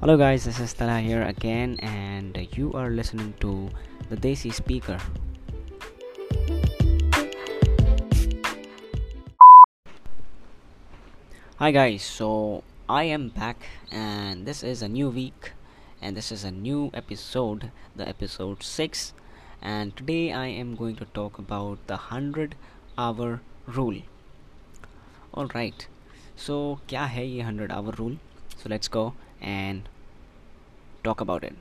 Hello, guys, this is Talha here again, and you are listening to the Desi Speaker. Hi, guys, so I am back, and this is a new week, and this is a new episode, the episode 6. And today I am going to talk about the 100 hour rule. Alright, so kya hai ye 100 hour rule? So let's go and talk about it.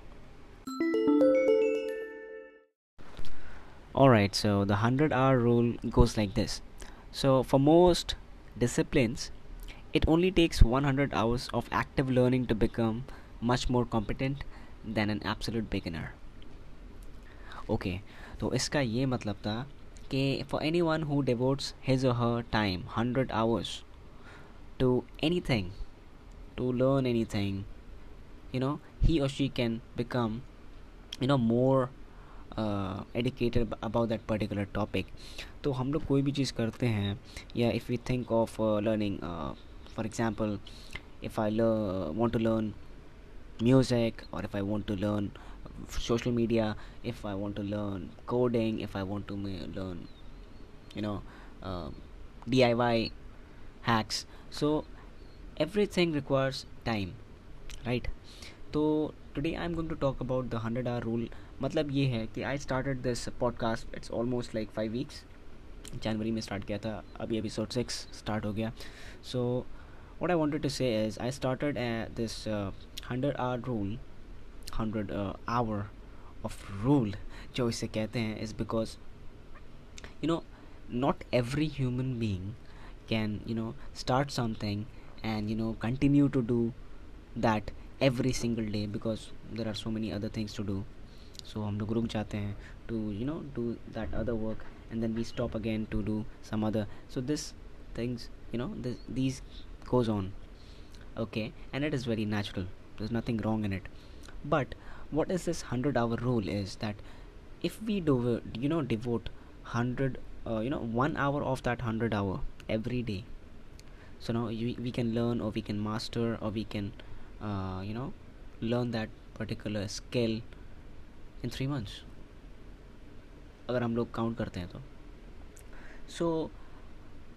Alright, so the 100 hour rule goes like this. So, for most disciplines, it only takes 100 hours of active learning to become much more competent than an absolute beginner. Okay, तो इसका ये मतलब था कि for anyone who devotes his or her time 100 hours to anything, to learn anything, you know he or she can become you know more uh, educated about that particular topic तो हम लोग कोई भी चीज़ करते हैं या if we think of learning for example if I learn, want to learn music or if I want to learn social media, if I want to learn coding, if I want to learn, you know, uh, DIY hacks. So everything requires time, right? तो today I am going to talk about the hundred hour rule मतलब ये है कि I started this podcast it's almost like five weeks जनवरी में start किया था अभी एपिसोड सिक्स स्टार्ट हो गया so what I wanted to say is I started this hundred hour rule hundred hour of rule जो इसे कहते हैं is because you no not every human being can you know start something and you know continue to do that every single day because there are so many other things to do so हम लोग रुक जाते हैं to you know do that other work and then we stop again to do some other so this things you know this, these goes on okay and it is very natural there's nothing wrong in it but what is this 100 hour rule is that if we do you know devote 100 uh, you know one hour of that 100 hour every day so now we, we can learn or we can master or we can you know learn that particular skill in three months अगर हम लोग count करते हैं तो। सो so,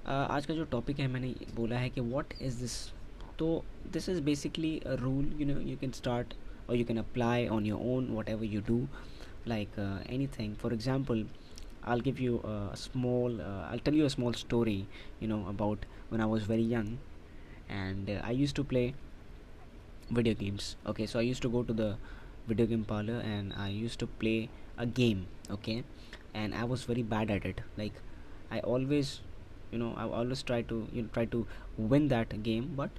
uh, आज का जो topic है मैंने बोला है कि व्हाट इज़ दिस तो this is basically rule you know you can start और you can apply on your own whatever you do like uh, anything. For example i'll give you a small uh, i'll tell you a small story you know about when i was very young. And uh, i used to play video games. Okay so i used to go to the video game parlor and i used to play a game okay? And i was very bad at it. Like i always you know i always try to you know try to win that game but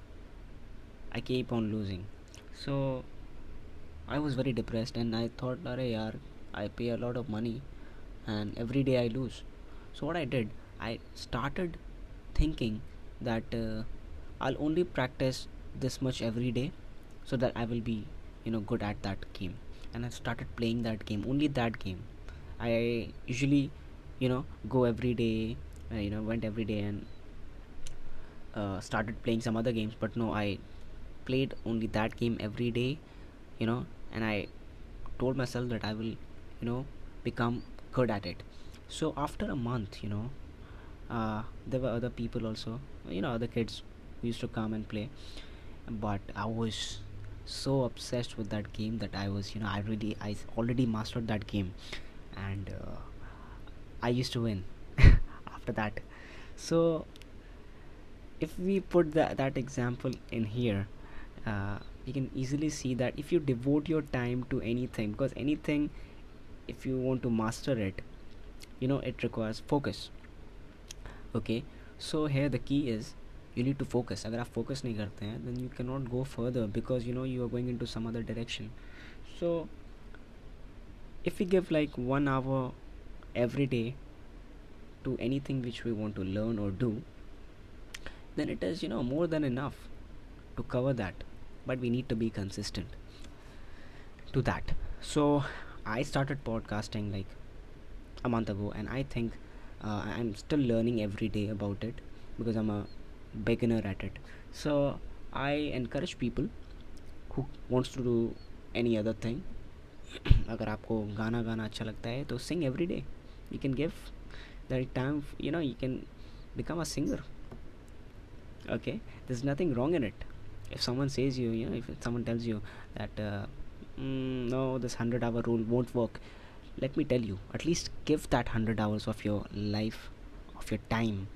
i keep on losing. So i was very depressed and i thought Are yaar, i pay a lot of money and every day i lose. So what i did i started thinking that uh, i'll only practice this much every day so that I will be you know good at that game. And I started playing that game only that game. I usually you know go every day uh, you know went every day and uh, started playing some other games but no I played only that game every day you know and I told myself that I will you know become good at it. So after a month you know uh, there were other people also you know other kids used to come and play. But I was so obsessed with that game that I was, you know, I really, I already mastered that game, and uh, I used to win after that. So, if we put that that example in here, uh, you can easily see that if you devote your time to anything, because anything, if you want to master it, you know, it requires focus. Okay, so here the key is you need to focus अगर आप focus नहीं करते हैं then you cannot go further because you know you are going into some other direction so if we give like one hour every day to anything which we want to learn or do then it is you know more than enough to cover that but we need to be consistent to that so i started podcasting like a month ago and i think uh, i'm still learning every day about it because i'm a beginner at it so i encourage people who wants to do any other thing अगर आपको गाना गाना अच्छा लगता है तो sing every day you can give the time you know you can become a singer okay there's nothing wrong in it if someone says you you know if someone tells you that uh, mm, no this 100 hour rule won't work. Let me tell you at least give that 100 hours of your life of your time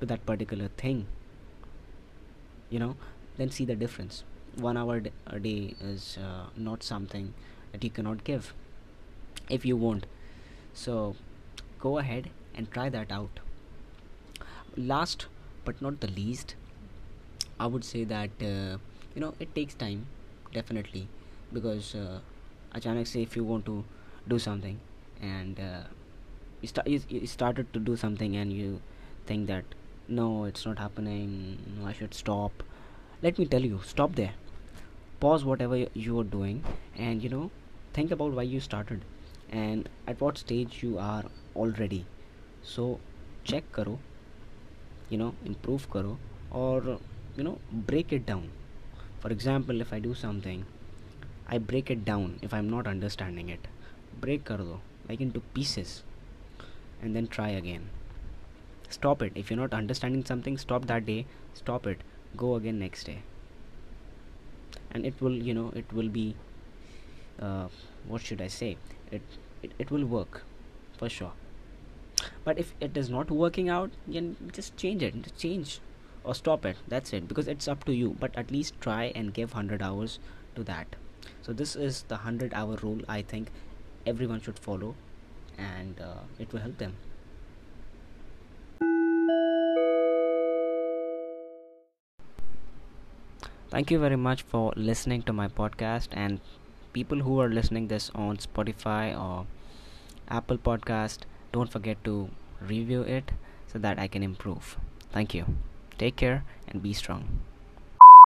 to that particular thing you know then see the difference. One hour a day is uh, not something that you cannot give if you won't. So go ahead and try that out. Last but not the least i would say that uh, you know it takes time definitely because uh, achanak say if you want to do something and uh, you, start, you, you started to do something and you think that no it's not happening no, i should stop. Let me tell you stop there. Pause whatever you are doing and you know think about why you started and at what stage you are already. So check karo you know improve karo or you know break it down. For example if i do something i break it down if i'm not understanding it. Break kar do like into pieces and then try again. Stop it. If you're not understanding something stop that day. Stop it. Go again next day. And it will you know it will be uh, what should i say? It, it it will work for sure. But if it is not working out then just change it. Change or stop it. That's it. Because it's up to you. But at least try and give 100 hours to that so this is the 100 hour rule i think everyone should follow and uh, it will help them. Thank you very much for listening to my podcast and people who are listening this on spotify or apple podcast don't forget to review it so that i can improve. Thank you. Take care and be strong